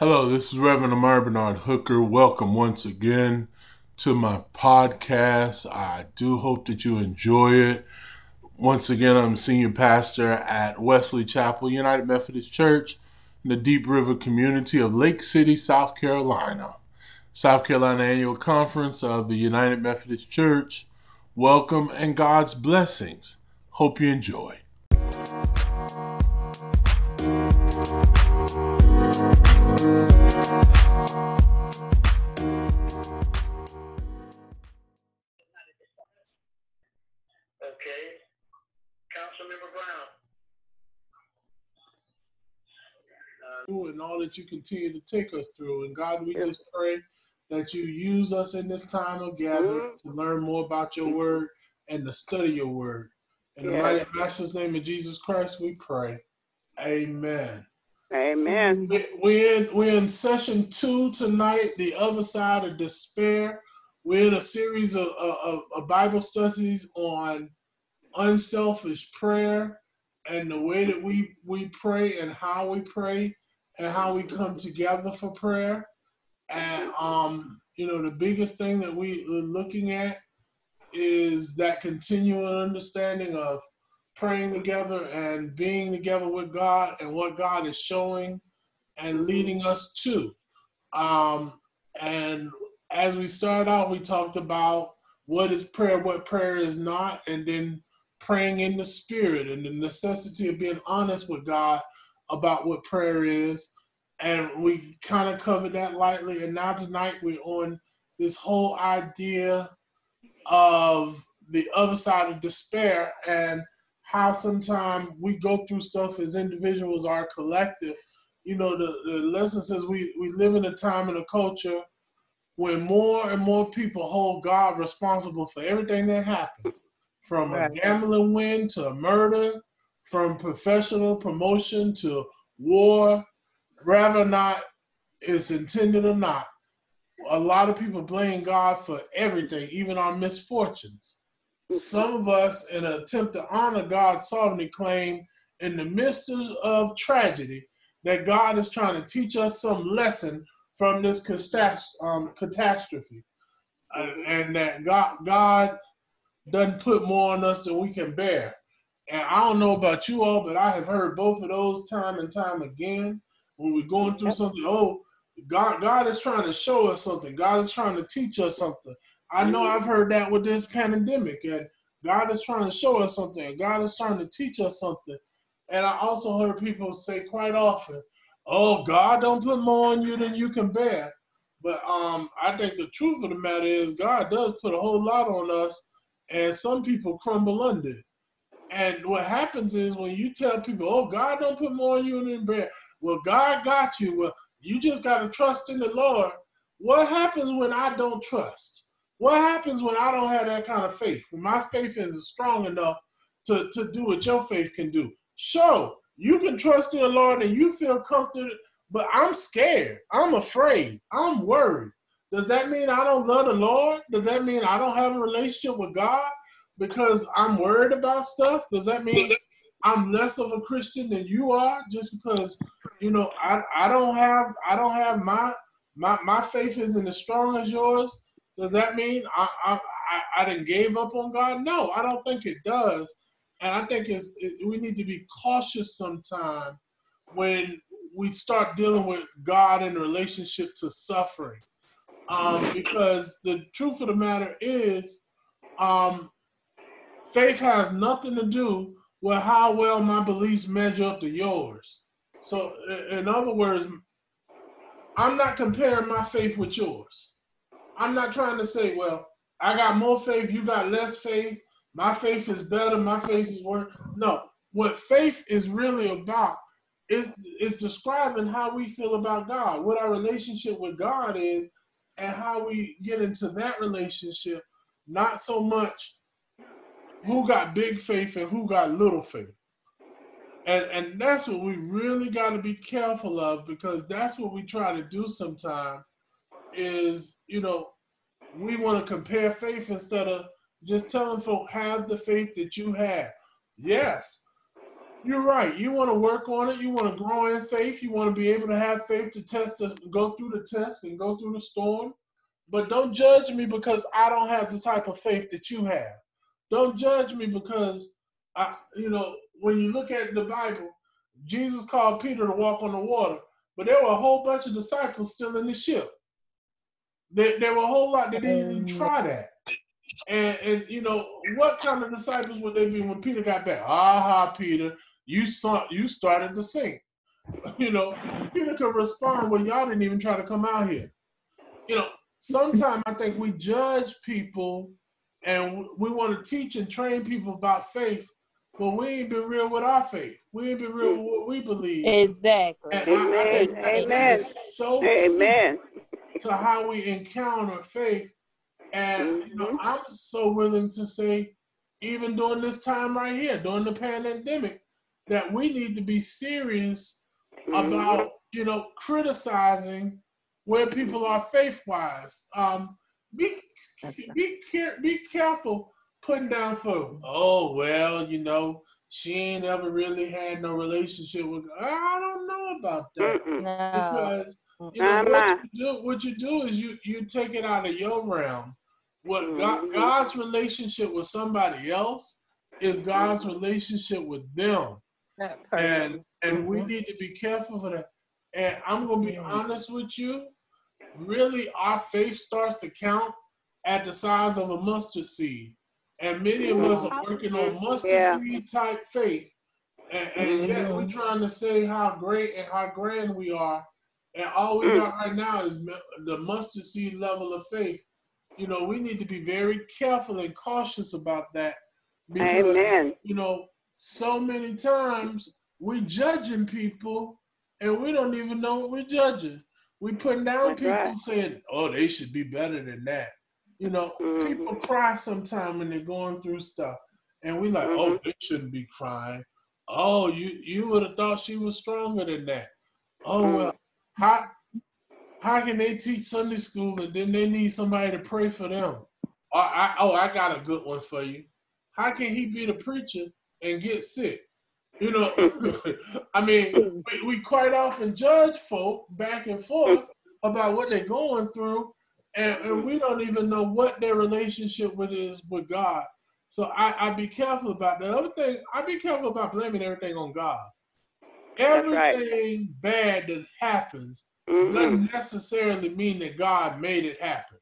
Hello, this is Reverend Amar Bernard Hooker. Welcome once again to my podcast. I do hope that you enjoy it. Once again, I'm senior pastor at Wesley Chapel United Methodist Church in the Deep River community of Lake City, South Carolina. South Carolina Annual Conference of the United Methodist Church. Welcome and God's blessings. Hope you enjoy. Okay. Councilmember Brown. Uh, and all that you continue to take us through. And God, we just pray that you use us in this time of gathering to learn more about your word and to study your word. In the mighty master's name of Jesus Christ, we pray. Amen. Amen. We- We're in, we're in session two tonight, The Other Side of Despair. We're in a series of, of, of Bible studies on unselfish prayer and the way that we, we pray and how we pray and how we come together for prayer. And, um, you know, the biggest thing that we, we're looking at is that continuing understanding of praying together and being together with God and what God is showing and leading us to. Um, and as we start out, we talked about what is prayer, what prayer is not, and then praying in the spirit and the necessity of being honest with God about what prayer is. And we kind of covered that lightly. And now tonight we're on this whole idea of the other side of despair and how sometimes we go through stuff as individuals or collective. You know, the, the lesson says we, we live in a time and a culture when more and more people hold God responsible for everything that happens, from a gambling win to a murder, from professional promotion to war, rather not it's intended or not. A lot of people blame God for everything, even our misfortunes. Some of us, in an attempt to honor God's sovereignty, claim in the midst of, tragedy that God is trying to teach us some lesson from this um, catastrophe, Uh, and that God God doesn't put more on us than we can bear. And I don't know about you all, but I have heard both of those time and time again when we're going through something. Oh, God, God is trying to show us something. God is trying to teach us something. I know I've heard that with this pandemic, and God is trying to show us something. God is trying to teach us something. And I also heard people say quite often, "Oh, God don't put more on you than you can bear." But um, I think the truth of the matter is, God does put a whole lot on us, and some people crumble under it. And what happens is when you tell people, "Oh, God don't put more on you than bear," well, God got you. Well, you just got to trust in the Lord. What happens when I don't trust? What happens when I don't have that kind of faith? When my faith isn't strong enough to, to do what your faith can do. Sure, you can trust in the Lord and you feel comfortable, but I'm scared. I'm afraid. I'm worried. Does that mean I don't love the Lord? Does that mean I don't have a relationship with God because I'm worried about stuff? Does that mean I'm less of a Christian than you are just because you know I, I don't have I don't have my my my faith isn't as strong as yours? Does that mean I I I, didn't gave up on God? No, I don't think it does. And I think it's it, we need to be cautious sometime when we start dealing with God in relationship to suffering, um, because the truth of the matter is, um, faith has nothing to do with how well my beliefs measure up to yours. So, in other words, I'm not comparing my faith with yours. I'm not trying to say, well, I got more faith, you got less faith. My faith is better, my faith is worse. No, what faith is really about is is describing how we feel about God, what our relationship with God is, and how we get into that relationship. Not so much who got big faith and who got little faith. And and that's what we really got to be careful of because that's what we try to do sometimes is, you know, we want to compare faith instead of just telling folk have the faith that you have. Yes, You're right. You want to work on it. You want to grow in faith. You want to be able to have faith to test, the, go through the test and go through the storm. But don't judge me because I don't have the type of faith that you have. Don't judge me because I, you know, when you look at the Bible, Jesus called Peter to walk on the water, but there were a whole bunch of disciples still in the ship. There, there were a whole lot that didn't even uh, try that. And, and you know what kind of disciples would they be when Peter got back? Aha, Peter, you saw you started to sink. You know, Peter could respond, well, y'all didn't even try to come out here. You know, sometimes I think we judge people and we want to teach and train people about faith, but we ain't been real with our faith. We ain't been real with what we believe. Exactly. And I- I Amen. I think Amen. it's So Amen. To how we encounter faith. And you know, I'm so willing to say, even during this time right here, during the pandemic, that we need to be serious about you know criticizing where people are faith wise. Um, be be care, be careful putting down for oh well you know she ain't ever really had no relationship with I don't know about that No. because Mm-hmm. you know, what you do what you do is you you take it out of your realm. What God, Mhm. God's relationship with somebody else is God's mm-hmm. relationship with them, Not and perfect. and we Mhm. need to be careful for that. And I'm gonna be mm-hmm. honest with you. Really, our faith starts to count at the size of a mustard seed, and many of us are working on mustard Yeah. seed type faith, and, and yet we're trying to say how great and how grand we are, and all we Mm. got right now is the mustard seed level of faith. You know, we need to be very careful and cautious about that because Amen. you know, so many times we're judging people and we don't even know what we're judging. We put down That's people right. saying, "Oh, they should be better than that." You know, Mhm. people cry sometimes when they're going through stuff, and we're like, "Oh, Mhm. they shouldn't be crying." Oh, you you would have thought she was stronger than that. Oh Mm. well, how how can they teach Sunday school and then they need somebody to pray for them? Oh, I, oh, I got a good one for you. How can he be the preacher and get sick? You know, I mean, we, we quite often judge folk back and forth about what they're going through, and, and we don't even know what their relationship with is with God. So I, I be careful about that. Other thing, I be careful about blaming everything on God. That's right. Everything bad that happens Mhm. doesn't necessarily mean that God made it happen.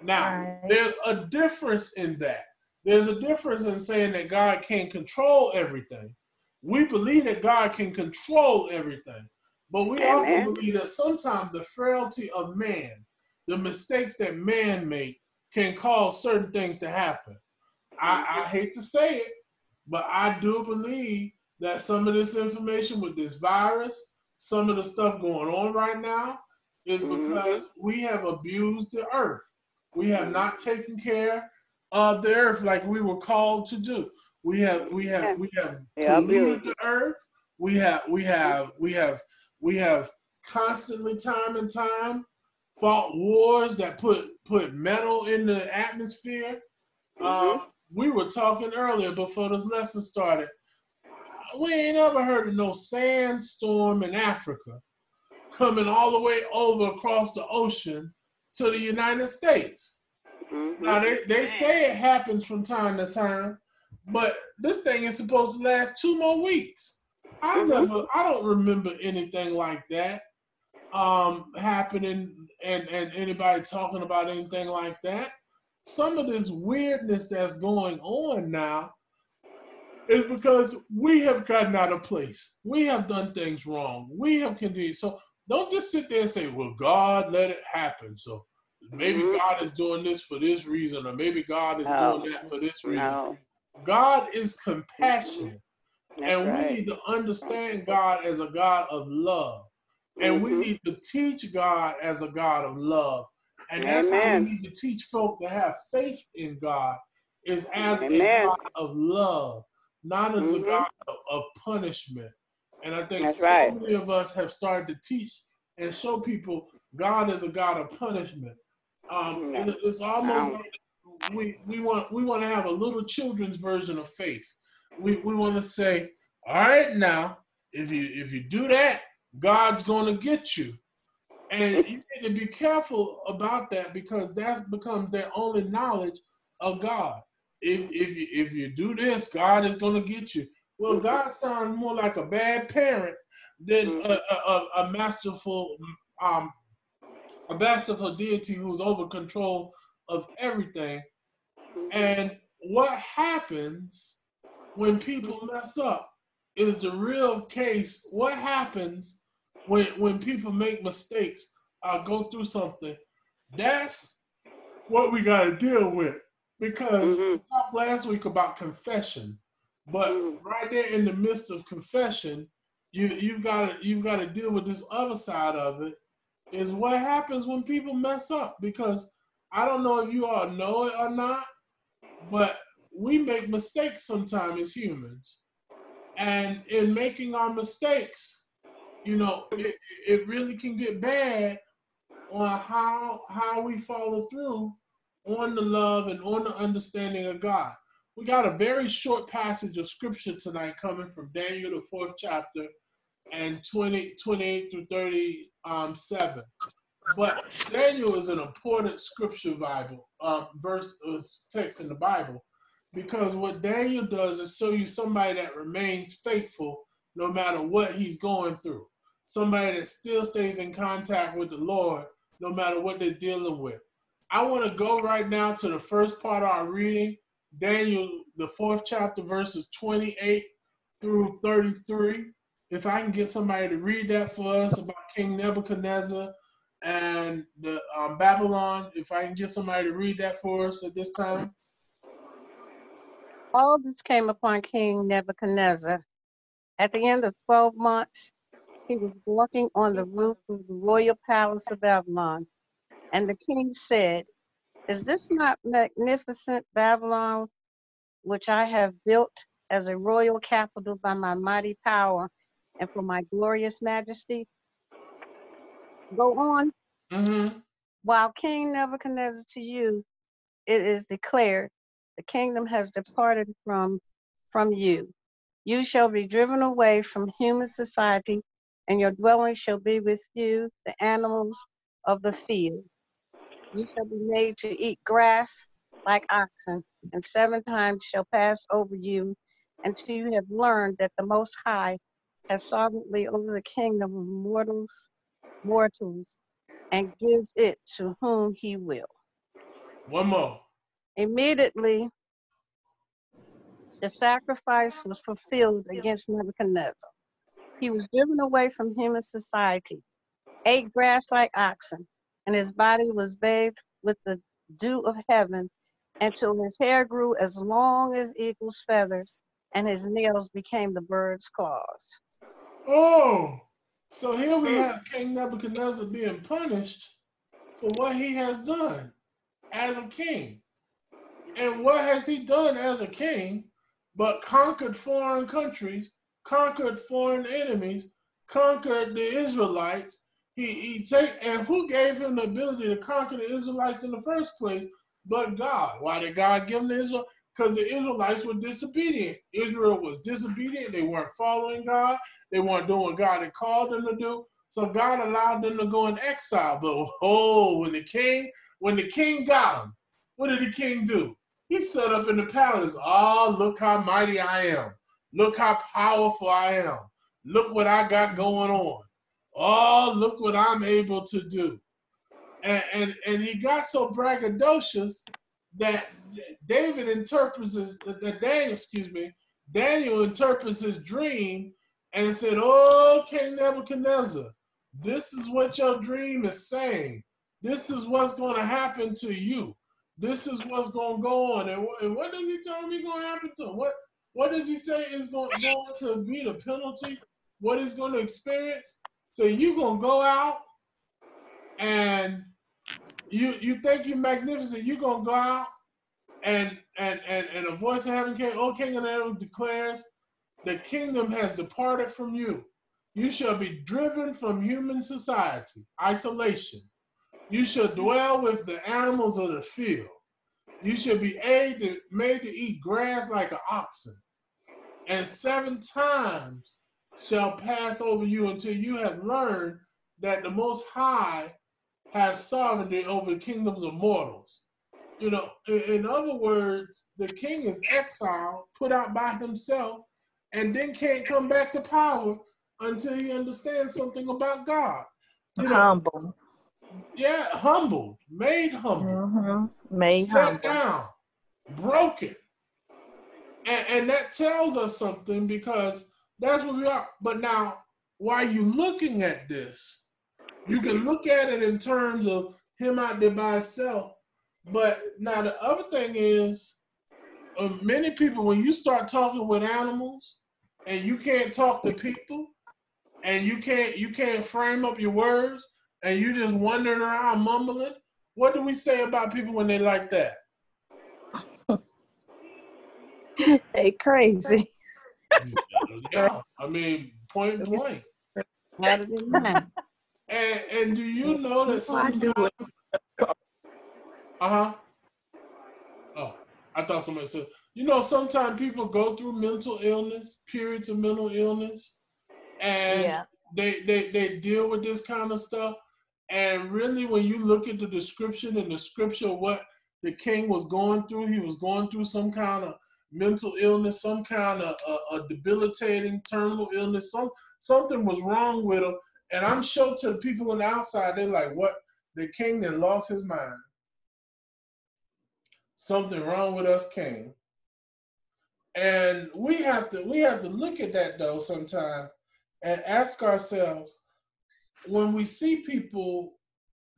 Now, Right. there's a difference in that. There's a difference in saying that God can't control everything. We believe that God can control everything, but we also believe that sometimes the frailty of man, the mistakes that man make, can cause certain things to happen. I, I hate to say it, but I do believe that some of this information with this virus, some of the stuff going on right now, is Mhm. because we have abused the earth. We have not taken care of the earth like we were called to do. We have we have we have polluted the earth. We have we have we have we have constantly time and time fought wars that put put metal in the atmosphere. Mhm. Um, we were talking earlier before this lesson started. We ain't ever heard of no sandstorm in Africa coming all the way over across the ocean to the United States. Mhm. Now they, they say it happens from time to time, but this thing is supposed to last two more weeks. I Mhm. never I don't remember anything like that um happening and, and anybody talking about anything like that. Some of this weirdness that's going on now is because we have gotten out of place. We have done things wrong. We have continued. So don't just sit there and say, well, God let it happen. So maybe Mhm. God is doing this for this reason, or maybe God is No. doing that for this reason. No. God is compassionate. That's and we right. need to understand God as a God of love. And we Mhm. need to teach God as a God of love. And that's how we need to teach folk to have faith in God is as a God of love, not as a. God of, of punishment. And I think That's so right. many of us have started to teach and show people God is a God of punishment. Um, No. it's almost No. like we we want we want to have a little children's version of faith. We we want to say, All right, now if you if you do that, God's going to get you. And you need to be careful about that because that becomes their only knowledge of God. If if you if you do this, God is going to get you. Well, mm-hmm. God sounds more like a bad parent than mm-hmm. a, a, a masterful um a masterful deity who's over control of everything. Mm-hmm. And what happens when people mess up is the real case. What happens when when people make mistakes or go through something? That's what we got to deal with. Because Mhm. we talked last week about confession, but Mhm. right there in the midst of confession, you you've got to you've got to deal with this other side of it. Is what happens when people mess up because I don't know if you all know it or not, but we make mistakes sometimes as humans. And in making our mistakes, you know, it, it really can get bad on how how we follow through on the love and on the understanding of God. We got a very short passage of scripture tonight coming from Daniel, the fourth chapter, and 20, 28 through 37. But Daniel is an important scripture Bible, uh, verse uh, text in the Bible, because what Daniel does is show you somebody that remains faithful no matter what he's going through. Somebody that still stays in contact with the Lord no matter what they're dealing with. I want to go right now to the first part of our reading, Daniel, the fourth chapter, verses 28 through 33. If I can get somebody to read that for us about King Nebuchadnezzar and the um, Babylon, if I can get somebody to read that for us at this time. All this came upon King Nebuchadnezzar. At the end of 12 months, he was walking on the roof of the royal palace of Babylon. And the king said, Is this not magnificent Babylon, which I have built as a royal capital by my mighty power and for my glorious majesty? Go on, Mm-hmm. while King Nebuchadnezzar to you, it is declared, the kingdom has departed from from you. You shall be driven away from human society, and your dwelling shall be with you, the animals of the field. You shall be made to eat grass like oxen, and seven times shall pass over you until you have learned that the Most High has sovereignly over the kingdom of mortals, mortals, and gives it to whom he will. One more. Immediately, the sacrifice was fulfilled against Nebuchadnezzar. He was driven away from human society, ate grass like oxen, and his body was bathed with the dew of heaven until his hair grew as long as eagle's feathers and his nails became the bird's claws. Oh, so here we have King Nebuchadnezzar being punished for what he has done as a king. And what has he done as a king but conquered foreign countries, conquered foreign enemies, conquered the Israelites? He, he take and who gave him the ability to conquer the Israelites in the first place but God? Why did God give him the Israel? Because the Israelites were disobedient. Israel was disobedient. They weren't following God. They weren't doing what God had called them to do. So God allowed them to go in exile. But oh, when the king, when the king got them, what did the king do? He set up in the palace. Oh, look how mighty I am. Look how powerful I am. Look what I got going on. Oh, look what I'm able to do. And and, and he got so braggadocious that David interprets his, that Daniel, excuse me, Daniel interprets his dream and said, Oh, King Nebuchadnezzar, this is what your dream is saying. This is what's going to happen to you. This is what's going to go on. And, and what does he tell me going to happen to him? What, what does he say is going, going to be the penalty? What he's going to experience? So you're going to go out and you you think you're magnificent. You're to go out and, and, and, and a voice of heaven came, O King of the heaven declares, the kingdom has departed from you. You shall be driven from human society, isolation. You shall dwell with the animals of the field. You shall be made to eat grass like an oxen. and seven times shall pass over you until you have learned that the Most High has sovereignty over the kingdoms of mortals. You know, in, other words, the king is exiled, put out by himself, and then can't come back to power until he understands something about God. You know, Humble. yeah, humble, made humble hmm Made humble. down, broken. And, and that tells us something because that's what we are. But now, while you're looking at this, you can look at it in terms of him out there by himself. But now the other thing is, uh, many people when you start talking with animals and you can't talk to people and you can't you can't frame up your words and you just wandering around mumbling what do we say about people when they like that They crazy. yeah i mean point blank Out of their mind. and and do you know that sometimes uh-huh oh i thought somebody said you know sometimes people go through mental illness periods of mental illness and Yeah. they, they they deal with this kind of stuff and really when you look at the description in the scripture what the king was going through he was going through some kind of mental illness some kind of uh, a debilitating terminal illness some something was wrong with him. And i'm sure to the people on the outside they're like what? The king that lost his mind. Something wrong with us king. And we have to we have to look at that though sometimes and ask ourselves when we see people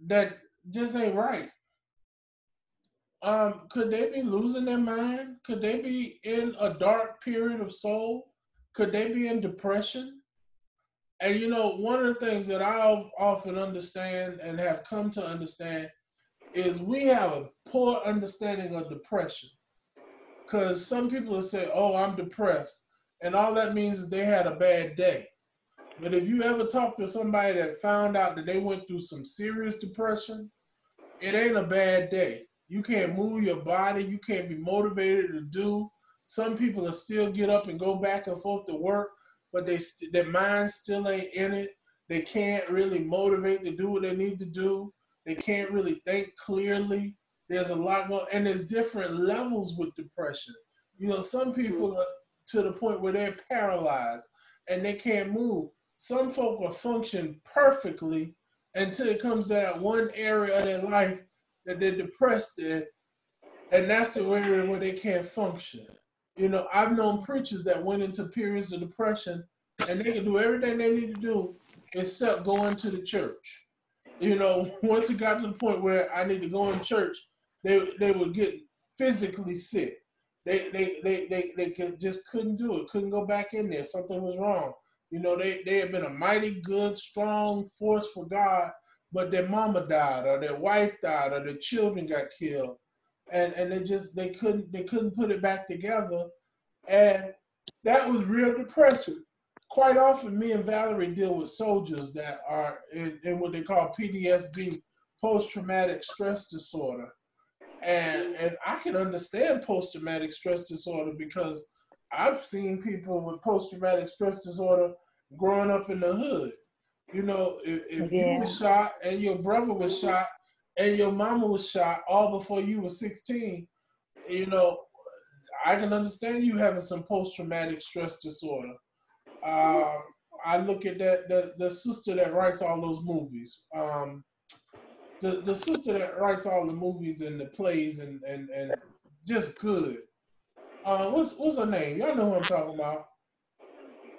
that just ain't right um could they be losing their mind? Could they be in a dark period of soul? Could they be in depression? And you know one of the things that i often understand and have come to understand is we have a poor understanding of depression. Because some people will say oh i'm depressed and all that means is they had a bad day. But if you ever talk to somebody that found out that they went through some serious depression, it ain't a bad day. You can't move your body. You can't be motivated to do. Some people will still get up and go back and forth to work, but they st- their mind still ain't in it. They can't really motivate to do what they need to do. They can't really think clearly. There's a lot going, and there's different levels with depression. You know, some people are to the point where they're paralyzed and they can't move some folk will function perfectly until it comes to that one area of their life that they're depressed in, and that's the area where they can't function. You know, I've known preachers that went into periods of depression and they can do everything they need to do except going to the church. You know, once it got to the point where I need to go in church, they they would get physically sick. They they they they, they could, just couldn't do it, couldn't go back in there. Something was wrong. You know, they, they had been a mighty good, strong force for God, but their mama died or their wife died or their children got killed. And and they just they couldn't they couldn't put it back together. And that was real depression. Quite often me and Valerie deal with soldiers that are in, in what they call PTSD, post traumatic stress disorder. And and I can understand post traumatic stress disorder because I've seen people with post traumatic stress disorder growing up in the hood. You know, if, if you were shot and your brother was shot and your mama was shot all before you were 16, you know, I can understand you having some post traumatic stress disorder. Um, I look at that the, the sister that writes all those movies. Um, the, the sister that writes all the movies and the plays and, and, and just good. Uh, what's what's her name? Y'all know who I'm talking about.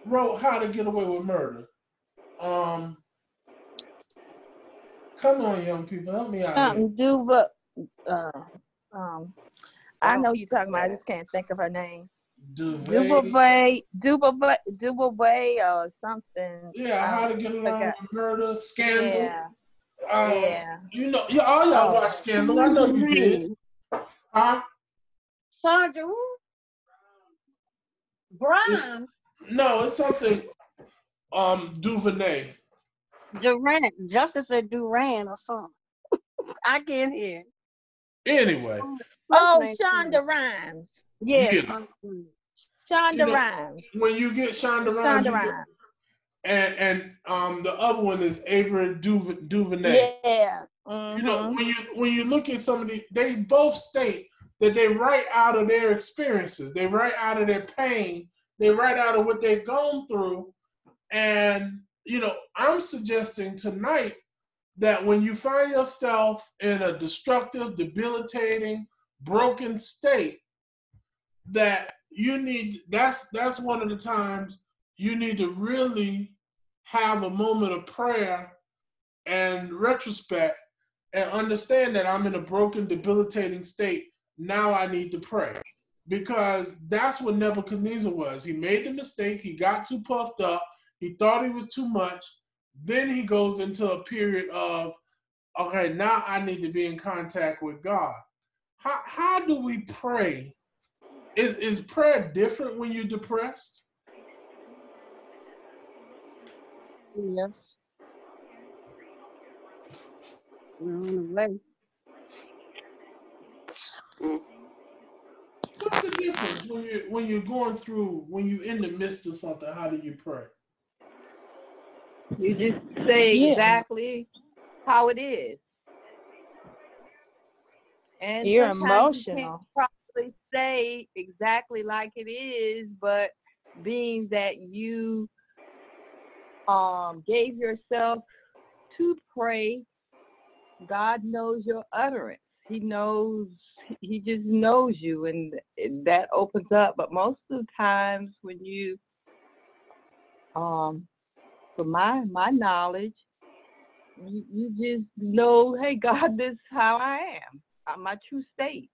Wrote How to Get Away with Murder. Um, come on, young people, help me out. Something do but uh um I Oh. know you're talking about I just can't think of her name. Duvet. Dubaway Dubaway Dubaway or something. Yeah, How Um, to Get Along with Murder, Scandal. Yeah, Um, yeah. You know, you all y'all Oh. watch Scandal. I know you did. Huh? Sandra? Brian No, it's something. Um, Duvernay. Durant. Justice said Duran or something. I can't hear. Anyway, Oh, Shonda Rhimes. Yeah. Yeah. Shonda Rhimes. You know, Rhimes. when you get Shonda Rhimes, Shonda you get- and and um the other one is Avery Duv- DuVernay. Yeah. You know, when you when you look at some of the, they both state that they write out of their experiences, they write out of their pain, they write out of what they've gone through, and you know, I'm suggesting tonight that when you find yourself in a destructive, debilitating, broken state, that you need that's that's one of the times you need to really have a moment of prayer and retrospect and understand that I'm in a broken, debilitating state. Now I need to pray. Because that's what Nebuchadnezzar was. He made the mistake, he got too puffed up, he thought he was too much. Then he goes into a period of, okay, now I need to be in contact with God. How, how do we pray? Is, is prayer different when you're depressed? Yes. We're on the way. What's the difference when you when you're going through when you're in the midst of something? How do you pray? You just say Yes. exactly how it is. And You're sometimes you can't emotional. probably say exactly like it is, but being that you um gave yourself to pray, God knows your utterance. He knows he just knows you and that opens up. But most of the times when you um from my my knowledge, you, you just know, hey God, this is how I am. Uh, my true state.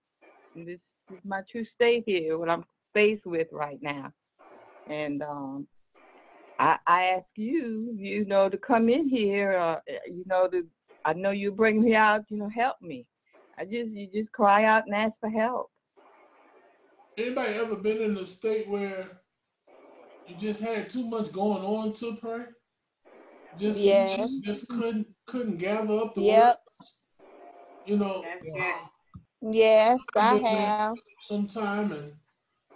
This is my true state here, what I'm faced with right now. And um I I ask you, you know, to come in here, uh, you know, to I know you bring me out, you know, help me. I just you just cry out and ask for help. Anybody ever been in a state where you just had too much going on to pray? Just Yes. just couldn't couldn't gather up the Yep. words. You know, Yes, I I've some time and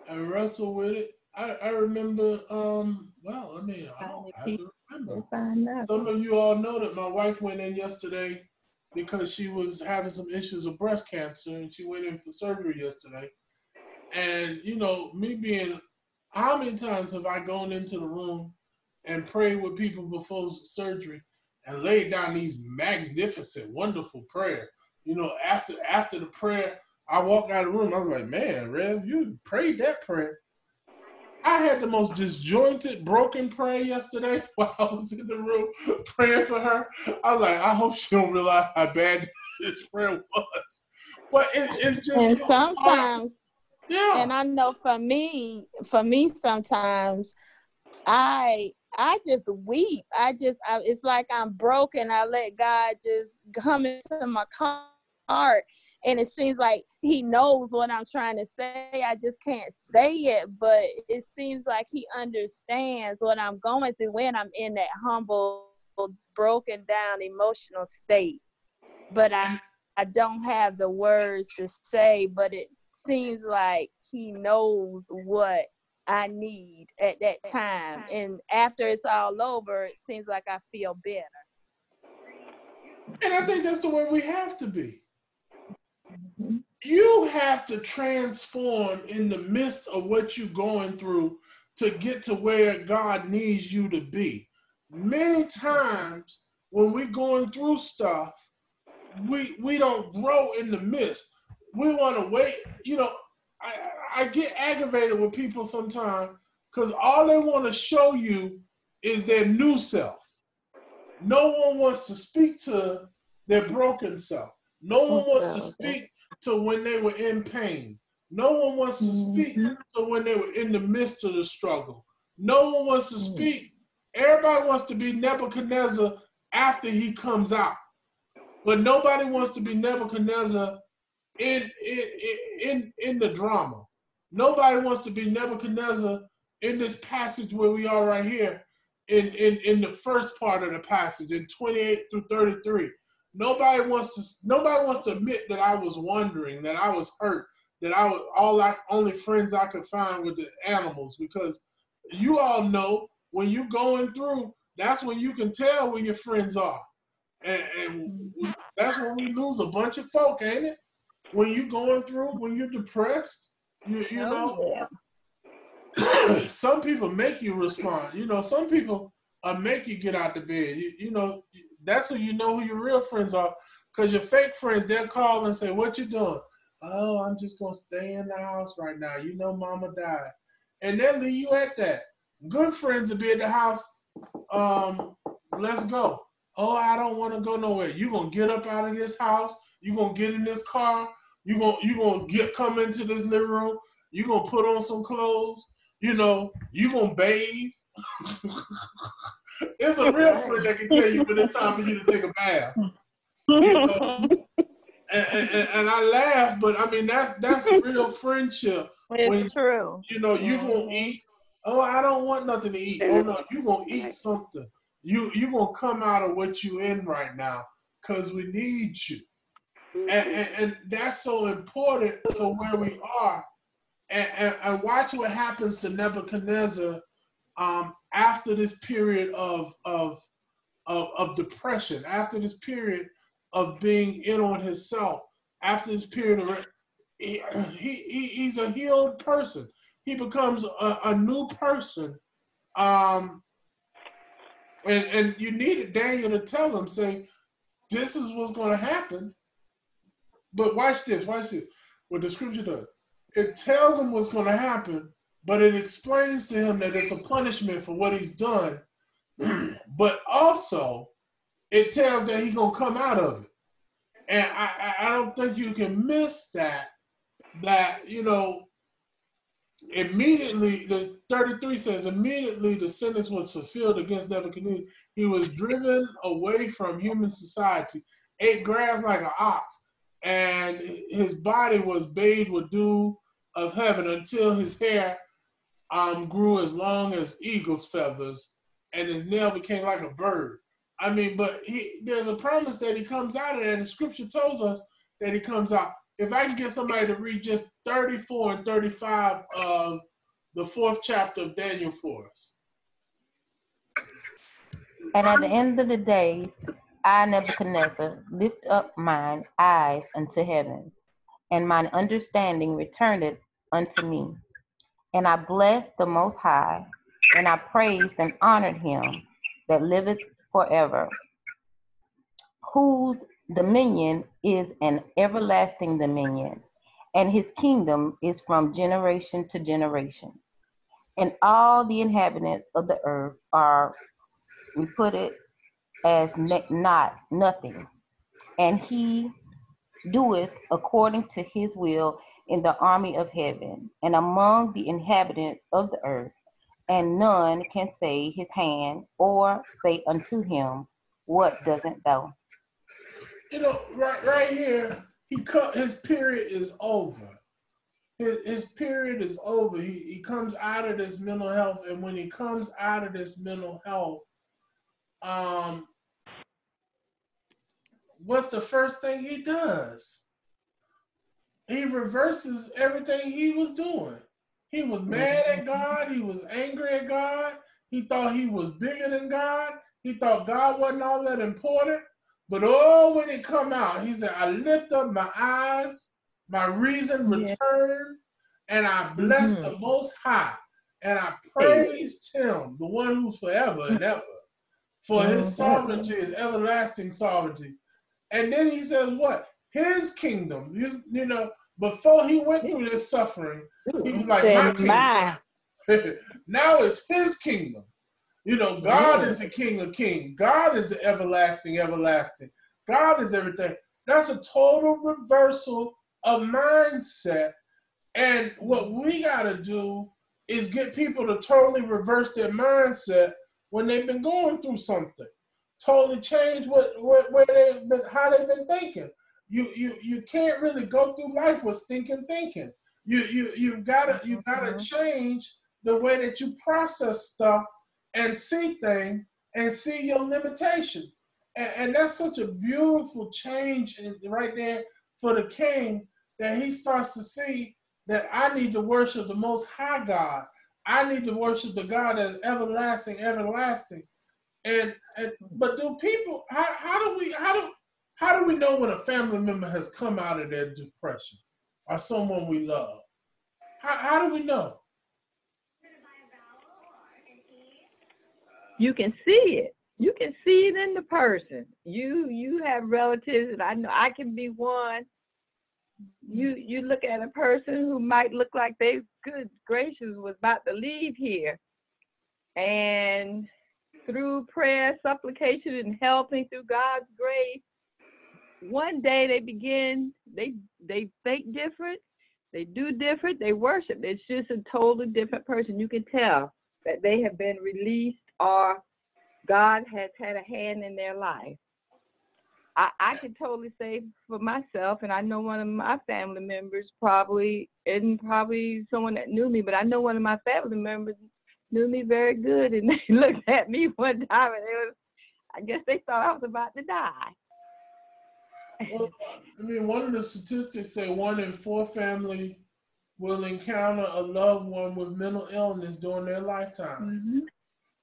and wrestle with it. I, I remember um well, I mean I don't have to remember. We'll. Some of you all know that my wife went in yesterday because she was having some issues with breast cancer and she went in for surgery yesterday. And, you know, me being, how many times have I gone into the room and prayed with people before surgery and laid down these magnificent, wonderful prayer? You know, after after the prayer, I walked out of the room. I was like, man, Rev, you prayed that prayer. I had the most disjointed, broken prayer yesterday while I was in the room praying for her. I was like, I hope she don't realize how bad this prayer was. But it, it just And it was hard. sometimes, yeah. and I know for me, for me sometimes, I I just weep. I just I, it's like I'm broken. I let God just come into my heart, and it seems like He knows what I'm trying to say. I just can't say it, but it seems like He understands what I'm going through when I'm in that humble, broken down emotional state. But I I don't have the words to say, but it seems like He knows what I need at that time. And after it's all over, it seems like I feel better. And I think that's the way we have to be. Mhm. You have to transform in the midst of what you're going through to get to where God needs you to be. Many times when we're going through stuff, we we don't grow in the midst. We want to wait. You know, I, I get aggravated with people sometimes because all they want to show you is their new self. No one wants to speak to their broken self. No one wants to speak to when they were in pain. No one wants to speak Mhm. to when they were in the midst of the struggle. No one wants to Mm. speak. Everybody wants to be Nebuchadnezzar after he comes out. But nobody wants to be Nebuchadnezzar in in in in the drama. Nobody wants to be Nebuchadnezzar in this passage where we are right here in, in, in the first part of the passage in 28 through 33. Nobody wants to nobody wants to admit that I was wondering, that I was hurt, that I was all I only friends I could find with the animals because you all know when you're going through, that's when you can tell where your friends are. And, and that's when we lose a bunch of folk, ain't it? When you're going through, when you're depressed, you you know. Oh, yeah. some people make you respond. You know, some people uh, make you get out the bed. You, you know, that's who you know who your real friends are. Cause your fake friends, they'll call and say, "What you doing?" Oh, I'm just gonna stay in the house right now. You know, Mama died, and they'll leave you at that. Good friends will be at the house. Um, let's go. Oh, I don't want to go nowhere. You're gonna get up out of this house? You're gonna get in this car? You gonna you gonna get come into this living room? You gonna put on some clothes? You know, you gonna bathe? it's a real friend that can tell you when it's time for you to take a bath. You know? and, and, and I laugh, but I mean that's that's a real friendship. It's When- true. You know, you gonna eat. Oh, I don't want nothing to eat. Oh no, you gonna eat something. You you gonna come out of what you in right now, cause we need you. And, and, and that's so important to where we are. And, and, and watch what happens to Nebuchadnezzar um, after this period of, of, of, of depression, after this period of being in on himself, after this period of he, he, he- he's a healed person. He becomes a, a new person. Um, and, and you needed Daniel to tell him, say, this is what's going to happen. But watch this, watch this. What the scripture does. It tells him what's going to happen, but it explains to him that it's a punishment for what he's done. but also, it tells that he's going to come out of it. And I, I, don't think you can miss that. That, you know, immediately, the 33 says, immediately the sentence was fulfilled against Nebuchadnezzar. He was driven away from human society, ate grass like an ox, and his body was bathed with dew of heaven until his hair um, grew as long as eagle's feathers, and his nail became like a bird. I mean, but he there's a promise that he comes out of and the scripture tells us that he comes out. If I can get somebody to read just 34 and 35 of the fourth chapter of Daniel for us. And at the end of the days, I, Nebuchadnezzar, lift up mine eyes unto heaven, and mine understanding returned unto me. And I blessed the Most High, and I praised and honored him that liveth forever, whose dominion is an everlasting dominion, and his kingdom is from generation to generation. And all the inhabitants of the earth are we put it as ne- not nothing and he doeth according to his will in the army of heaven and among the inhabitants of the earth and none can say his hand or say unto him what doesn't thou you know, right right here, he cut his period is over. His, his period is over. He, he comes out of this mental health, and when he comes out of this mental health, um, what's the first thing he does? He reverses everything he was doing. He was mad at God. He was angry at God. He thought he was bigger than God. He thought God wasn't all that important. But oh, when it come out, he said, I lift up my eyes, my reason returned, and I bless the Most High, and I praised Him, the one who's forever and ever, for His sovereignty, His everlasting sovereignty. And then he says, what? His kingdom. His, you know, before he went through this suffering, he was like, my kingdom. now it's his kingdom. You know, God is the King of Kings. God is the everlasting, everlasting. God is everything. That's a total reversal of mindset. And what we got to do is get people to totally reverse their mindset when they've been going through something. Totally change what, what where they been, how they've been thinking. You you you can't really go through life with stinking thinking. You you you gotta you gotta Mhm. change the way that you process stuff and see things and see your limitation. And, and that's such a beautiful change in, right there for the king that he starts to see that I need to worship the most high God. I need to worship the God is everlasting, everlasting. And, and but do people how, how do we how do how do we know when a family member has come out of their depression or someone we love? How, how do we know? You can see it. You can see it in the person. You you have relatives, and I know I can be one. You you look at a person who might look like they good gracious was about to leave here, and through prayer, supplication, and helping through God's grace, one day they begin they they think different, they do different, they worship. It's just a totally different person. You can tell that they have been released or God has had a hand in their life. I, I can totally say for myself, and I know one of my family members probably, and probably someone that knew me, but I know one of my family members knew me very good, and they looked at me one time, and it was, I guess they thought I was about to die. Well, I mean, one of the statistics say one in four family will encounter a loved one with mental illness during their lifetime. Mm-hmm.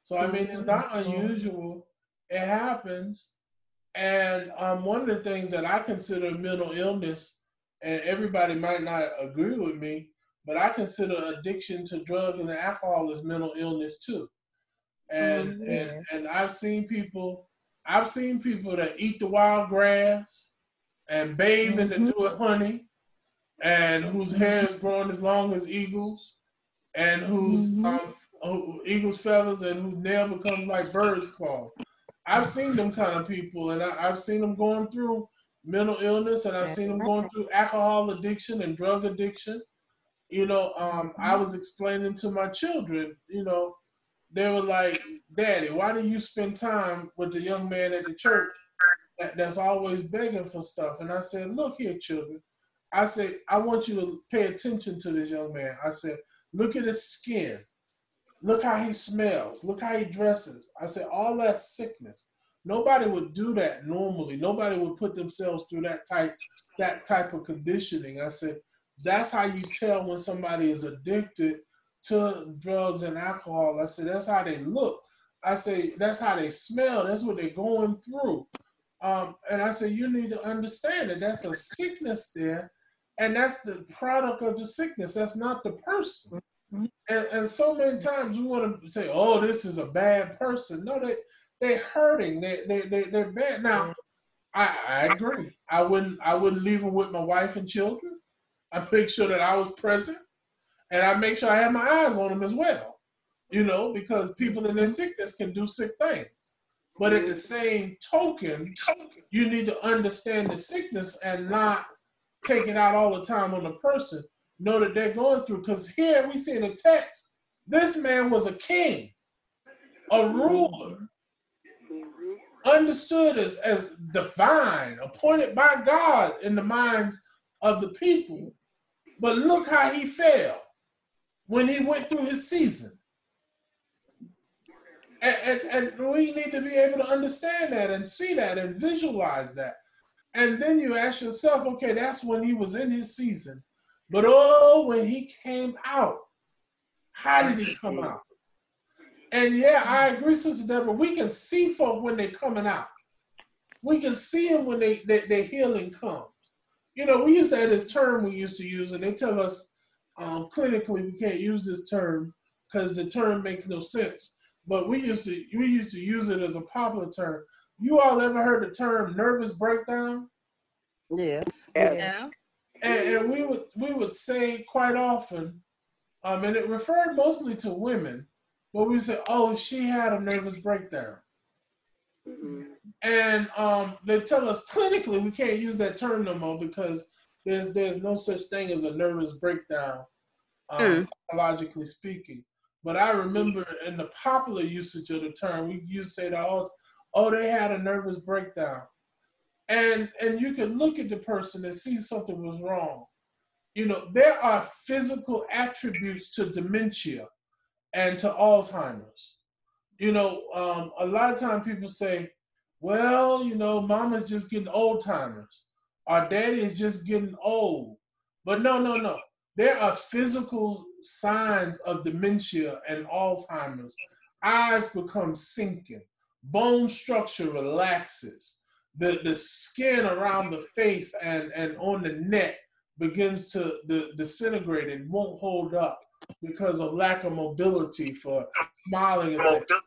So I mean, it's not unusual. It happens, and um, one of the things that I consider mental illness, and everybody might not agree with me, but I consider addiction to drugs and alcohol as mental illness too. And Mhm. and and I've seen people, I've seen people that eat the wild grass and bathe in the Mhm. dew honey, and whose hair is growing as long as eagles, and whose Mhm. um, who, eagles feathers and whose nail becomes like bird's claw. I've seen them kind of people, and I, I've seen them going through mental illness, and I've seen them going through alcohol addiction and drug addiction. You know, um, I was explaining to my children, you know, they were like, "Daddy, why do you spend time with the young man at the church that, that's always begging for stuff?" And I said, "Look here, children. I said I want you to pay attention to this young man. I said, look at his skin." Look how he smells. Look how he dresses. I said, all that sickness. Nobody would do that normally. Nobody would put themselves through that type that type of conditioning. I said, that's how you tell when somebody is addicted to drugs and alcohol. I said, that's how they look. I say, that's how they smell. That's what they're going through. Um, and I said, you need to understand that that's a sickness there, and that's the product of the sickness. That's not the person. And, and so many times we want to say, "Oh, this is a bad person." No, they they're hurting. They they they they're bad. Now, mm-hmm. I, I agree. I wouldn't I wouldn't leave them with my wife and children. I make sure that I was present, and I make sure I have my eyes on them as well. You know, because people in their mm-hmm. sickness can do sick things. But at the same token, you need to understand the sickness and not take it out all the time on the person know that they're going through. Because here we see in the text, this man was a king, a ruler, understood as, as divine, appointed by God in the minds of the people. But look how he fell when he went through his season. And, and, and we need to be able to understand that and see that and visualize that. And then you ask yourself, okay, that's when he was in his season. But oh, when he came out, how did he come out? And yeah, I agree, Sister Deborah. We can see folk when they're coming out. We can see them when they, they their healing comes. You know, we used to have this term we used to use, and they tell us um, clinically we can't use this term because the term makes no sense. But we used to we used to use it as a popular term. You all ever heard the term nervous breakdown? Yes. Yeah. And, and we would we would say quite often, um, and it referred mostly to women, but we said, "Oh, she had a nervous breakdown," and um, they tell us clinically we can't use that term no more because there's there's no such thing as a nervous breakdown, um, Mm. psychologically speaking. But I remember in the popular usage of the term, we used to say that, "Oh, oh, they had a nervous breakdown." And and you can look at the person and see something was wrong. You know, there are physical attributes to dementia and to Alzheimer's. You know, um, a lot of time people say, "Well, you know, mama's just getting old timers, our daddy is just getting old." But no, no, no. There are physical signs of dementia and Alzheimer's. Eyes become sinking, bone structure relaxes, the, the skin around the face and, and on the neck begins to the, disintegrate and won't hold up because of lack of mobility for smiling.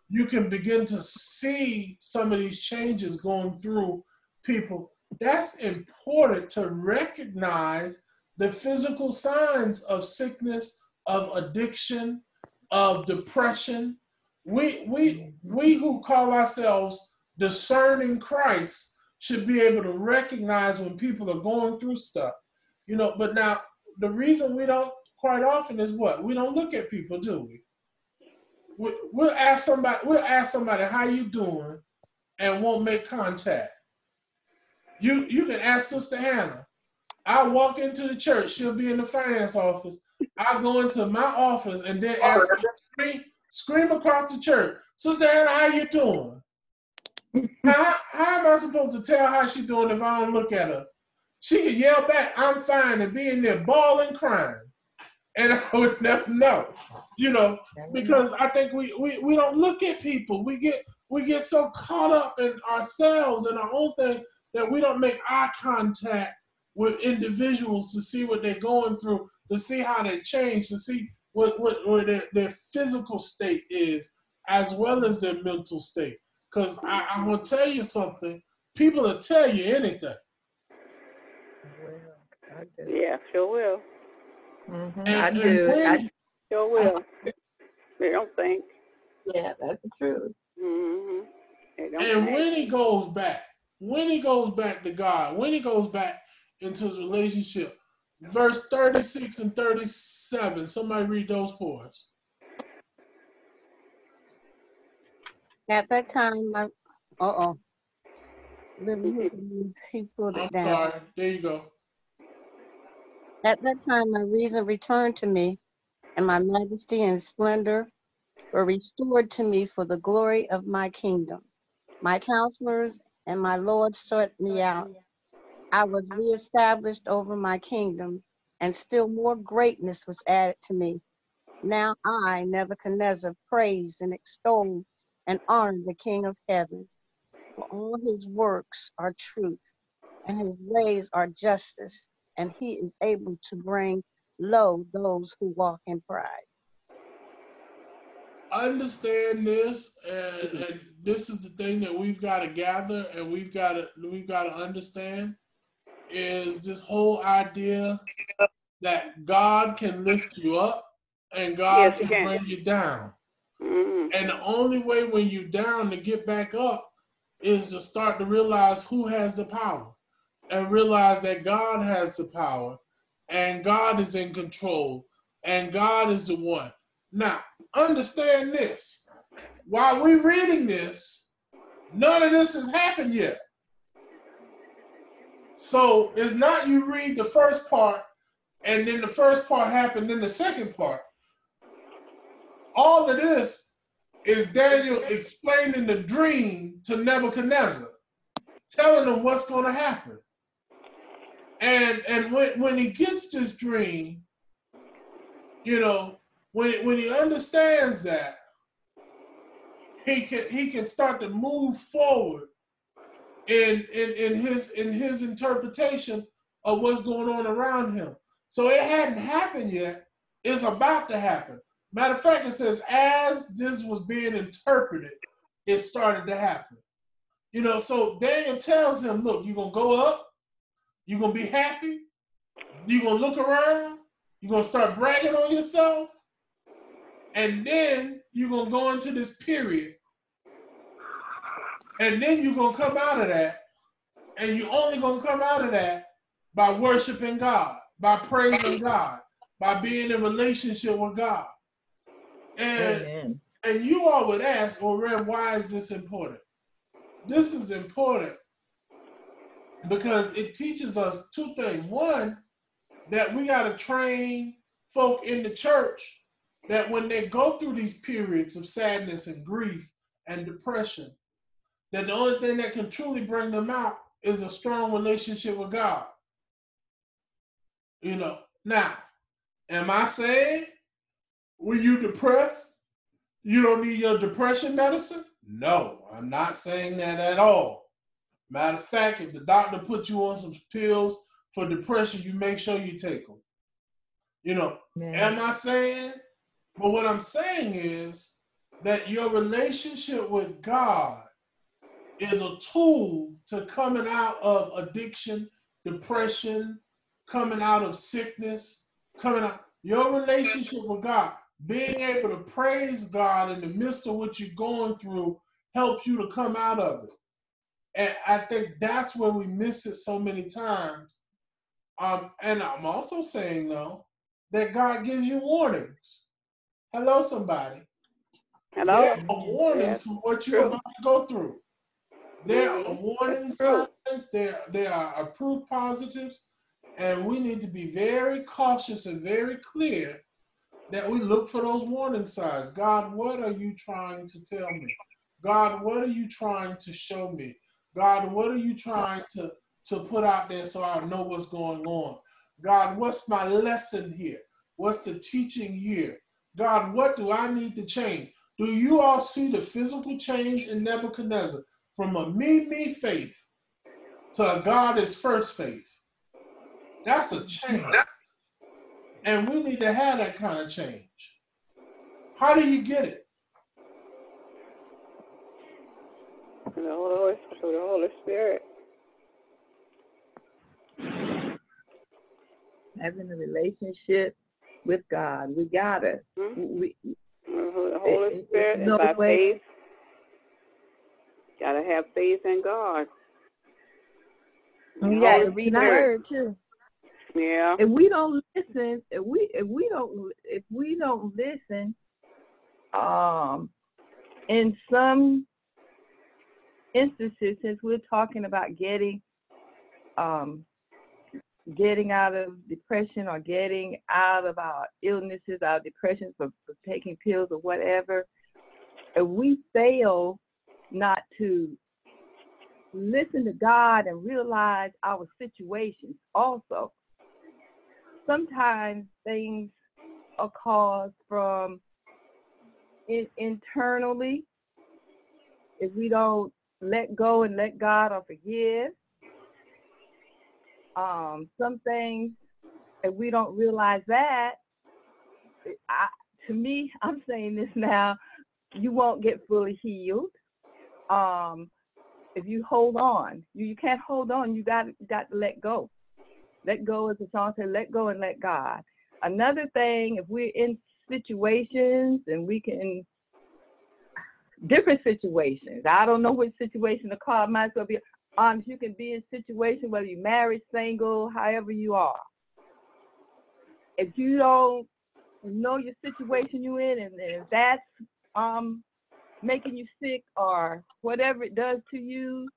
You can begin to see some of these changes going through people. That's important to recognize the physical signs of sickness, of addiction, of depression. We we we who call ourselves discerning Christ should be able to recognize when people are going through stuff. You know, but now the reason we don't quite often is what? We don't look at people, do we? we we'll ask somebody, we'll ask somebody how you doing and won't make contact. You you can ask Sister Hannah. I walk into the church, she'll be in the finance office. I go into my office and then ask scream, scream across the church, Sister Hannah, how you doing? How, how am I supposed to tell how she's doing if I don't look at her? She could yell back, I'm fine, and be in there bawling, crying. And I would never know, you know, because I think we, we, we don't look at people. We get we get so caught up in ourselves and our own thing that we don't make eye contact with individuals to see what they're going through, to see how they change, to see what, what, what their, their physical state is, as well as their mental state. Because I, I'm going to tell you something, people will tell you anything. Yeah, sure will. Mm-hmm. And- I do. when- I, Sure will. They don't think. yeah, that's the truth. Mm-hmm. And think. when he goes back, when he goes back to God, when he goes back into his relationship, verse 36 and 37, somebody read those for us. At that time, my, uh-oh. Let me- He pulled I'm down. sorry. There you go. At that time, my reason returned to me, and my majesty and splendor were restored to me for the glory of my kingdom. My counselors and my lord sought me out. I was reestablished over my kingdom, and still more greatness was added to me. Now I, Nebuchadnezzar, praise and extol and honor the King of heaven. For all his works are truth, and his ways are justice, and he is able to bring low those who walk in pride. understand this and, and this is the thing that we've got to gather and we've got to we've got to understand is this whole idea that God can lift you up and God Yes, can can. bring you down. And the only way when you're down to get back up is to start to realize who has the power and realize that God has the power and God is in control and God is the one. Now, understand this. While we're reading this, none of this has happened yet. So it's not you read the first part and then the first part happened, then the second part. All of this is Daniel explaining the dream to Nebuchadnezzar, telling him what's going to happen. And and when, when he gets this dream, you know, when when he understands that, he can he can start to move forward in in, in his in his interpretation of what's going on around him. So it hadn't happened yet. It's about to happen. Matter of fact, it says as this was being interpreted, it started to happen. You know, so Daniel tells him, look, you're gonna go up, you're gonna be happy, you're gonna look around, you're gonna start bragging on yourself, and then you're gonna go into this period. And then you're gonna come out of that, and you're only gonna come out of that by worshiping God, by praising God, by being in relationship with God. And Amen. and you all would ask, oh, well, Rev, why is this important? This is important because it teaches us two things. One, that we got to train folk in the church that when they go through these periods of sadness and grief and depression, that the only thing that can truly bring them out is a strong relationship with God. You know, Now, am I saying when you depressed, you don't need your depression medicine? No, I'm not saying that at all. Matter of fact, if the doctor puts you on some pills for depression, you make sure you take them. You know, am I saying? But what I'm saying is that your relationship with God is a tool to coming out of addiction, depression, coming out of sickness, coming out. Your relationship with God, being able to praise God in the midst of what you're going through, helps you to come out of it. And I think that's where we miss it so many times. Um, and I'm also saying though that God gives you warnings. Hello, somebody. Hello. There are warnings Yes, for what you're true. about to go through. There are Mhm, warning signs. There, there are proof positives, and we need to be very cautious and very clear that we look for those warning signs. God, what are you trying to tell me? God, what are you trying to show me? God, what are you trying to, to put out there so I know what's going on? God, what's my lesson here? What's the teaching here? God, what do I need to change? Do you all see the physical change in Nebuchadnezzar from a me, me faith to a God is first faith? That's a change. And we need to have that kind of change. How do you get it? Through the Holy, through the Holy Spirit. Having a relationship with God. We gotta. Mhm. We, Through the eh, Holy it- Spirit and no by way- faith. Gotta have faith in God. You got to Holy read the word too. Yeah. if we don't listen, if we if we don't if we don't listen, um, in some instances, since we're talking about getting, um, getting out of depression or getting out of our illnesses, our depressions for, for taking pills or whatever, if we fail not to listen to God and realize our situations also sometimes things are caused from in, internally if we don't let go and let God or forgive. Um, some things, if we don't realize that, I, to me, I'm saying this now, you won't get fully healed. Um, if you hold on, you, you can't hold on. You got got to let go. Let go, as the song said, let go and let God. Another thing, if we're in situations and we can, different situations. I don't know which situation the call might as well be. Um, you can be in situation whether you're married, single, however you are. If you don't know your situation you're in, and, and if that's um making you sick or whatever it does to you,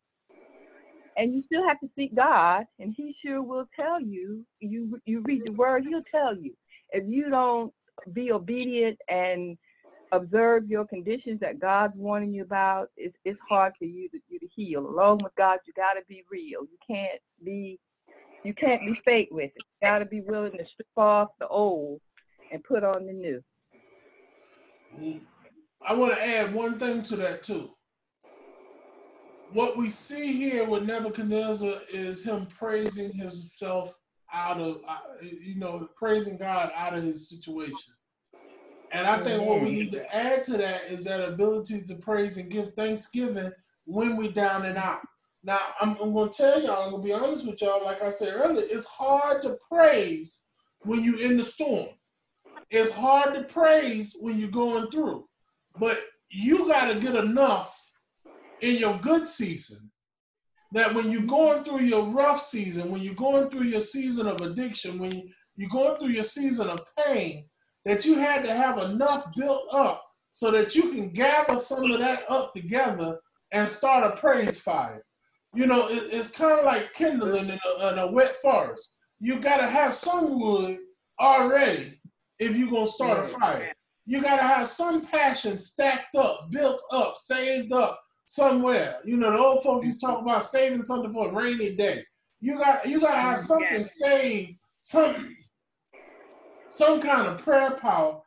and you still have to seek God, and He sure will tell you. You you read the Word, He'll tell you. If you don't be obedient and observe your conditions that God's warning you about, it's it's hard for you to you to heal. Along with God, you got to be real. You can't be you can't be fake with it. You got to be willing to strip off the old and put on the new. I want to add one thing to that too. What we see here with Nebuchadnezzar is him praising himself out of, uh, you know, praising God out of his situation. And I think what we need to add to that is that ability to praise and give thanksgiving when we're down and out. Now, I'm, I'm going to tell y'all, I'm going to be honest with y'all, like I said earlier, it's hard to praise when you're in the storm. It's hard to praise when you're going through. But you got to get enough in your good season that when you're going through your rough season, when you're going through your season of addiction, when you're going through your season of pain, that you had to have enough built up so that you can gather some of that up together and start a praise fire. You know, it, it's kind of like kindling in a, in a wet forest. You got to have some wood already if you're going to start a fire. You got to have some passion stacked up, built up, saved up somewhere. You know, the old folks used to talk mm-hmm. about saving something for a rainy day. You got you got to have mm-hmm. something saved, some some kind of prayer power.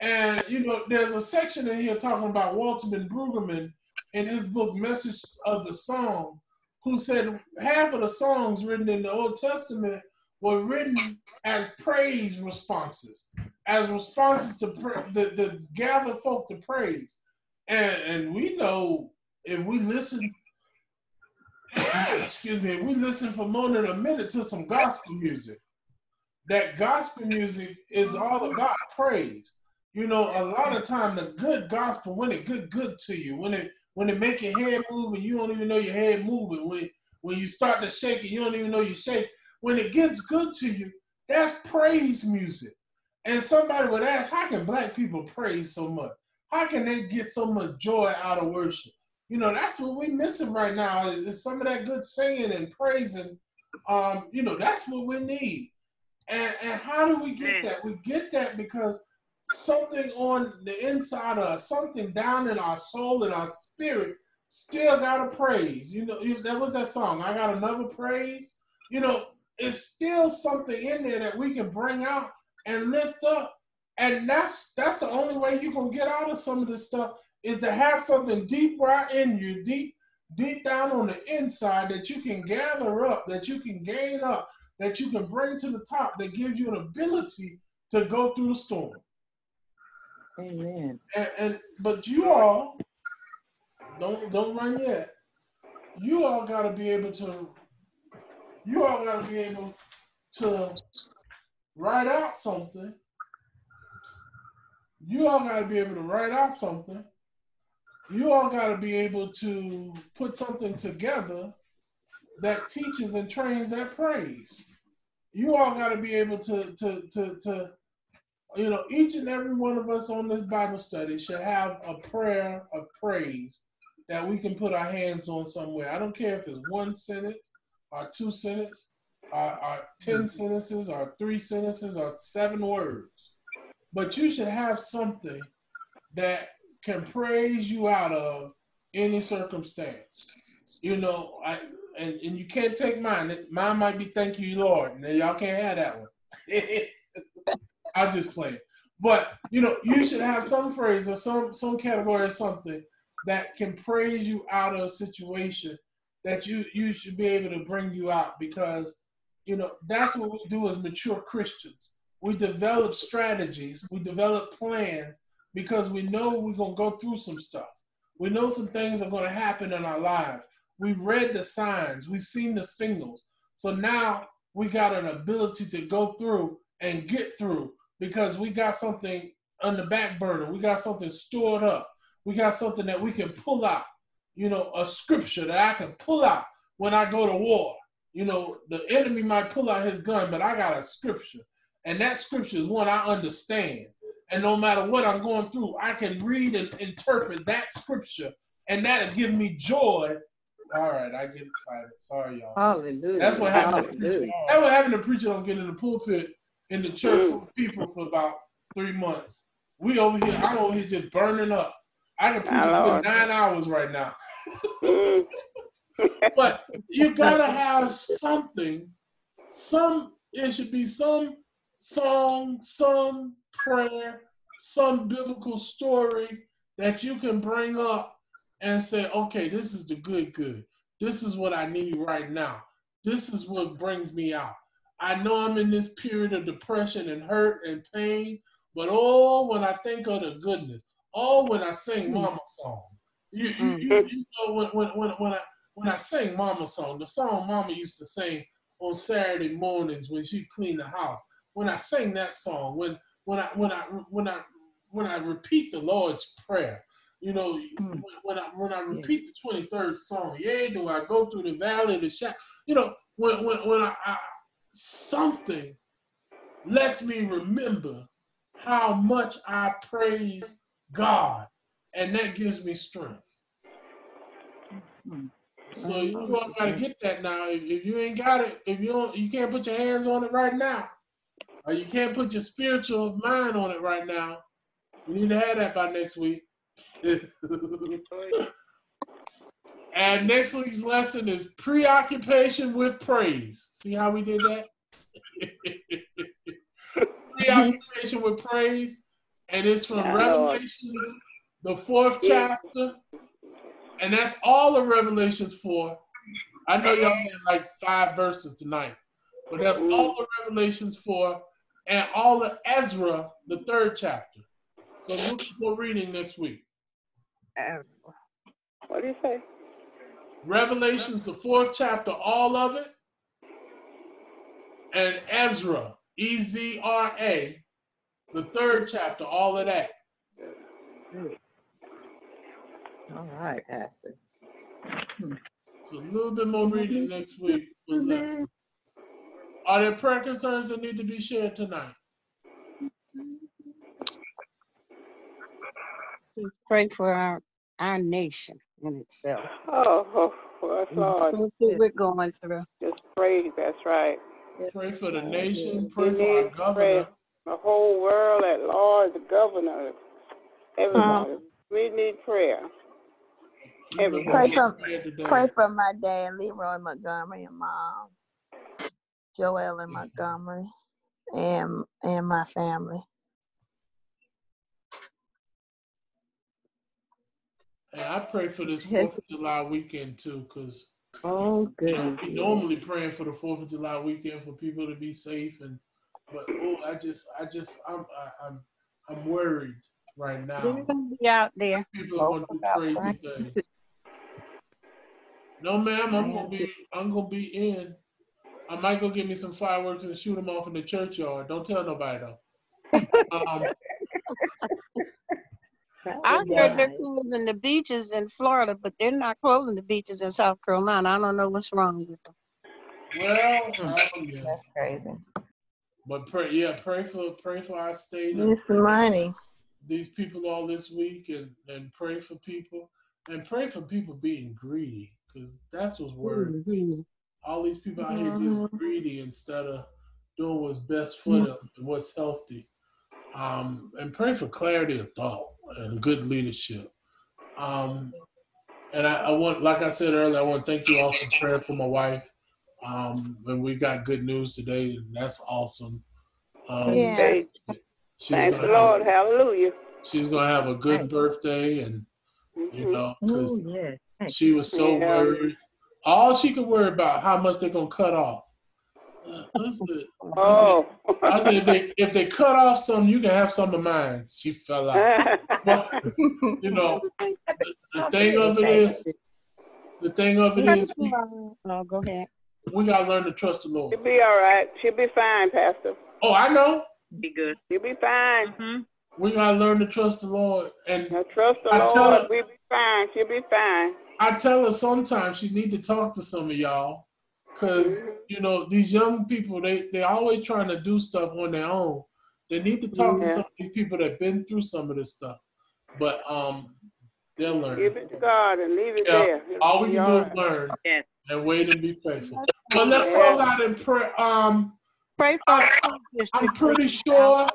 And you know, there's a section in here talking about Walter Ben Brueggemann in his book Message of the Song, who said half of the songs written in the Old Testament were written as praise responses, as responses to the, the gather folk to praise. And and we know if we listen, excuse me, if we listen for more than a minute to some gospel music, that gospel music is all about praise. You know, a lot of time the good gospel when it good good to you, when it when it make your head move and you don't even know your head moving, when when you start to shake it, you don't even know you shake. When it gets good to you, that's praise music. And somebody would ask, how can black people praise so much? How can they get so much joy out of worship? You know, that's what we're missing right now is some of that good singing and praising. Um, you know, that's what we need. And, and how do we get that? We get that because something on the inside of us, something down in our soul and our spirit, still got a praise. You know, that was that song. I got another praise. You know, it's still something in there that we can bring out and lift up. And that's that's the only way you can get out of some of this stuff is to have something deep right in you, deep deep down on the inside that you can gather up, that you can gain up, that you can bring to the top, that gives you an ability to go through the storm. Amen. And, and but you all don't don't run yet. You all got to be able to. You all got to be able to write out something. You all got to be able to write out something. You all got to be able to put something together that teaches and trains that praise. You all got to be able to to to to you know, each and every one of us on this Bible study should have a prayer of praise that we can put our hands on somewhere. I don't care if it's one sentence or two sentences or, or 10 mm-hmm. sentences or three sentences or seven words. But you should have something that can praise you out of any circumstance. You know, I and, and you can't take mine. Mine might be thank you, Lord. Now y'all can't have that one. I just play. But you know, you should have some phrase or some some category or something that can praise you out of a situation that you you should be able to bring you out because you know that's what we do as mature Christians. We develop strategies, we develop plans because we know we're gonna go through some stuff. We know some things are gonna happen in our lives. We've read the signs, we've seen the signals. So now we got an ability to go through and get through because we got something on the back burner. We got something stored up. We got something that we can pull out. You know, a scripture that I can pull out when I go to war. You know, the enemy might pull out his gun, but I got a scripture. And that scripture is one I understand. And no matter what I'm going through, I can read and interpret that scripture, and that'll give me joy. All right, I get excited. Sorry, y'all. Hallelujah. That's what happened. To preacher. Hallelujah. That's what happened to preacher don't get in the pulpit in the church of people for about three months. We over here, I'm over here just burning up. I can preach for nine hours right now. Mm. But you gotta have something, some it should be some song, some prayer, some biblical story that you can bring up and say, okay, this is the good good. This is what I need right now. This is what brings me out. I know I'm in this period of depression and hurt and pain, but oh, when I think of the goodness, oh, when I sing mm. Mama song, you, you, mm. you, you know when, when, when, when I when I sing Mama song, the song Mama used to sing on Saturday mornings when she cleaned the house. When I sing that song, when when I when I when I when I repeat the Lord's prayer, you know, when, when I when I repeat the twenty third psalm, yeah, do I go through the valley of the shadow? You know, when when when I, I something lets me remember how much I praise God, and that gives me strength. So you all gotta get that now. If, if you ain't got it, if you don't, you can't put your hands on it right now, or you can't put your spiritual mind on it right now. You need to have that by next week. and next week's lesson is preoccupation with praise. See how we did that? preoccupation with praise, and it's from Yeah, Lord. Revelations, the fourth Yeah. chapter, and that's all of Revelations four. I know y'all had like five verses tonight, but that's Mm. all of Revelations four and all of Ezra, the third chapter. So look for reading next week. Uh, What do you say? Revelations, the fourth chapter, all of it, and Ezra, E Z R A, the third chapter, all of that. All right, Pastor. So a little bit more reading next week. But let's- Are there prayer concerns that need to be shared tonight? Pray for our, our nation in itself. Oh, oh, oh, that's mm-hmm. Lord. That's what we're going through. Just praise. That's right. Pray for the nation. Pray We for our governor. The whole world at large, the governor, everybody. Uh-huh. we need prayer. Everybody. Pray for- Pray for my dad, Leroy Montgomery, and mom, Joellen mm-hmm. Montgomery, and and my family. And I pray for this Fourth of July weekend too, because Oh, good. we normally praying for the Fourth of July weekend for people to be safe and but oh I just I just I'm I, I'm I'm worried right now. We're gonna be out there. People are going to do crazy things. No ma'am, I'm gonna be I'm gonna be in. I might go get me some fireworks and shoot them off in the churchyard. Don't tell nobody though. Um, I heard they're closing the beaches in Florida, but they're not closing the beaches in South Carolina. I don't know what's wrong with them. well, I. That's crazy. but pray, yeah, pray for pray for our state. and It's money. these people all this week and, and pray for people and pray for people being greedy because that's what's worrying. Mhm. All these people out here just greedy instead of doing what's best for them and what's healthy. Um, and pray for clarity of thought and good leadership. Um, and I, I want, like I said earlier, I want to thank you all for praying for my wife. Um, and we got good news today, and that's awesome. Um, Yeah. She's thank the gonna have- Hallelujah. she's gonna have a good birthday and you know, know 'cause Oh, yes. Thank she was so Yeah. worried all she could worry about how much they're gonna cut off Uh, listen, Oh. I said if they if they cut off some you can have some of mine she fell out but you know the, the thing of it is the thing of it is we, Oh, go ahead. we gotta learn to trust the lord She'll be all right. She'll be fine, Pastor. oh i know Be good. She'll be fine. Mm-hmm. we gotta learn to trust the lord and Now trust the I Lord. her- We'll be fine. She'll be fine. I tell her sometimes she need to talk to some of y'all, cause you know these young people they they always trying to do stuff on their own. They need to talk to some of these people that been through some of this stuff, but um they'll learn. Give it to God and leave it Yeah. there. It'll All we can do is learn Yes. and wait and be faithful. But let's Yeah. close out in prayer. Um, Pray for the school district. I'm pretty sure,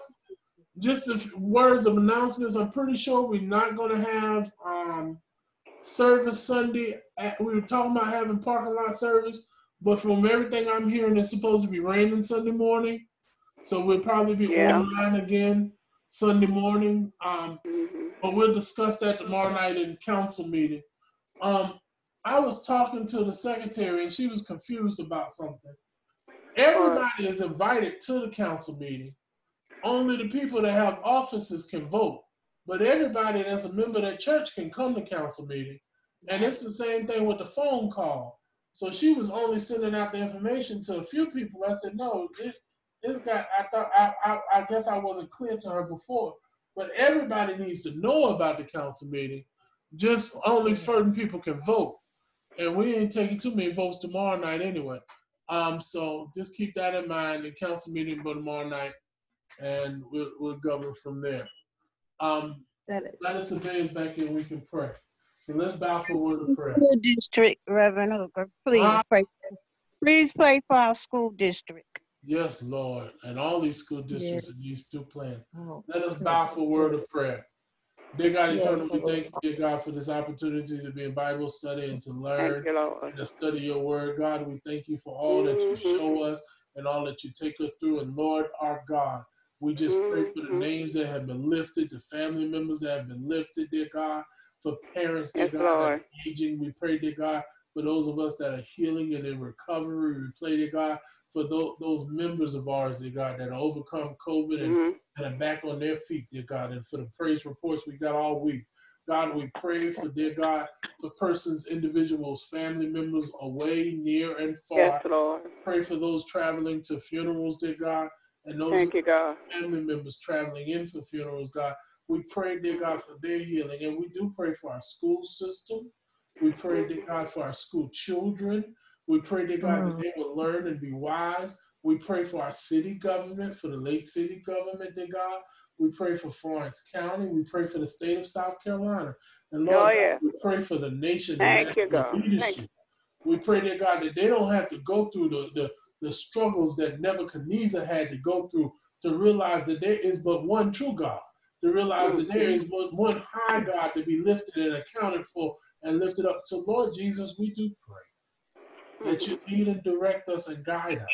just if words of announcements, I'm pretty sure we're not going to have um, service Sunday. At, we were talking about having parking lot service, but from everything I'm hearing, it's supposed to be raining Sunday morning. So we'll probably be Yeah. online again Sunday morning. Um, Mhm. but we'll discuss that tomorrow night in council meeting. Um, I was talking to the secretary and she was confused about something. Everybody is invited to the council meeting. Only the people that have offices can vote. But everybody that's a member of that church can come to council meeting. And it's the same thing with the phone call. So she was only sending out the information to a few people. I said, no, this, this guy, I thought, I, I, I guess I wasn't clear to her before. But everybody needs to know about the council meeting. Just only certain people can vote. And we ain't taking too many votes tomorrow night anyway. Um, so just keep that in mind. The council meeting will tomorrow night, and we'll, we'll govern from there. Um, let us advance back and we can pray. So let's bow for a word of prayer. School district, Reverend Hooker, please Ah. pray. Please pray for our school district. Yes, Lord, and all these school districts and these two plans. Oh, Let us bow for a word of prayer. Dear God, Yes, eternal, we thank you, dear God, for this opportunity to be in Bible study and to learn. Thank you, and to study your word. God, we thank you for all that you Mhm. show us and all that you take us through. And Lord, our God, We just pray for the Mhm. names that have been lifted, the family members that have been lifted, dear God, for parents, dear Yes, God, Lord. that are aging. We pray, dear God, for those of us that are healing and in recovery. We pray, dear God, for those, those members of ours, dear God, that have overcome COVID and Mhm. and are back on their feet, dear God, and for the praise reports we got all week. God, we pray for, dear God, for persons, individuals, family members away, near, and far. Yes, Lord. Pray for those traveling to funerals, dear God, and those Thank you, God. family members traveling in for funerals, God. We pray, dear God, for their healing. And we do pray for our school system. We pray, dear God, for our school children. We pray, dear God, that mm. they will learn and be wise. We pray for our city government, for the late city government, dear God. We pray for Florence County. We pray for the state of South Carolina. And Lord, Oh, God, we pray for the nation. Thank you, God. Thank leadership. We pray, dear God, that they don't have to go through the, the, the struggles that Nebuchadnezzar had to go through to realize that there is but one true God, to realize that there is but one high God to be lifted and accounted for and lifted up. So, Lord Jesus, we do pray that you lead and direct us and guide us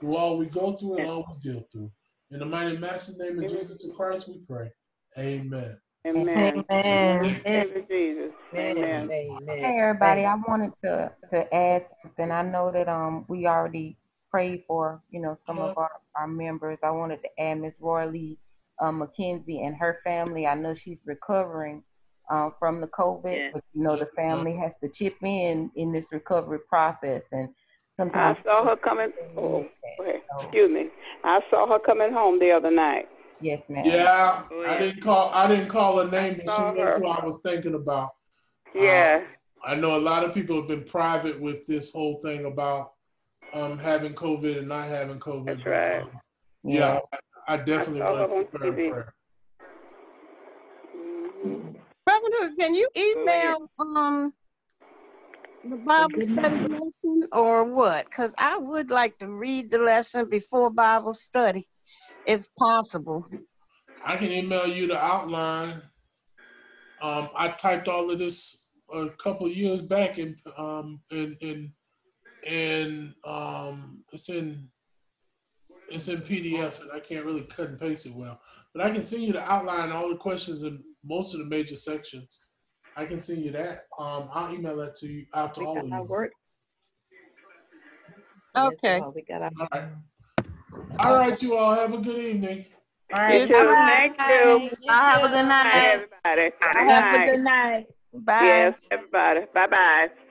through all we go through and all we deal through. In the mighty master name of Jesus Christ, we pray. Amen. Amen. Amen. Thank you, Jesus. Amen. Hey everybody, I wanted to to add something. I know that um we already prayed for you know some of our, our members. I wanted to add Miss Roylee um, McKenzie and her family. I know she's recovering um, from the COVID, Yeah. but you know the family has to chip in in this recovery process, and Sometimes I saw her coming. Oh, go excuse me. I saw her coming home the other night. Yes, ma'am. Yeah, Oh, I didn't call. I didn't call her name, but she knows her. who I was thinking about. Yeah. I know a lot of people have been private with this whole thing about um, having COVID and not having COVID. That's but, right. um, yeah, I, I definitely I saw her want to on keep her in TV. prayer. Mhm. Reverend, can you email um the Bible study lesson or what? Because I would like to read the lesson before Bible study, if possible. I can email you the outline. Um, I typed all of this a couple years back, and um, and and and um, it's in it's in PDF, and I can't really cut and paste it well. But I can send you the outline, all the questions in most of the major sections. I can send you that. Um, I'll email that to you out to all of you. work. Okay. We got our All right. All right, you all have a good evening. All right, You right. too. Thank you. Y'all have a good Bye, night. everybody. Good Have a good night. Bye. Yes, everybody. Bye bye.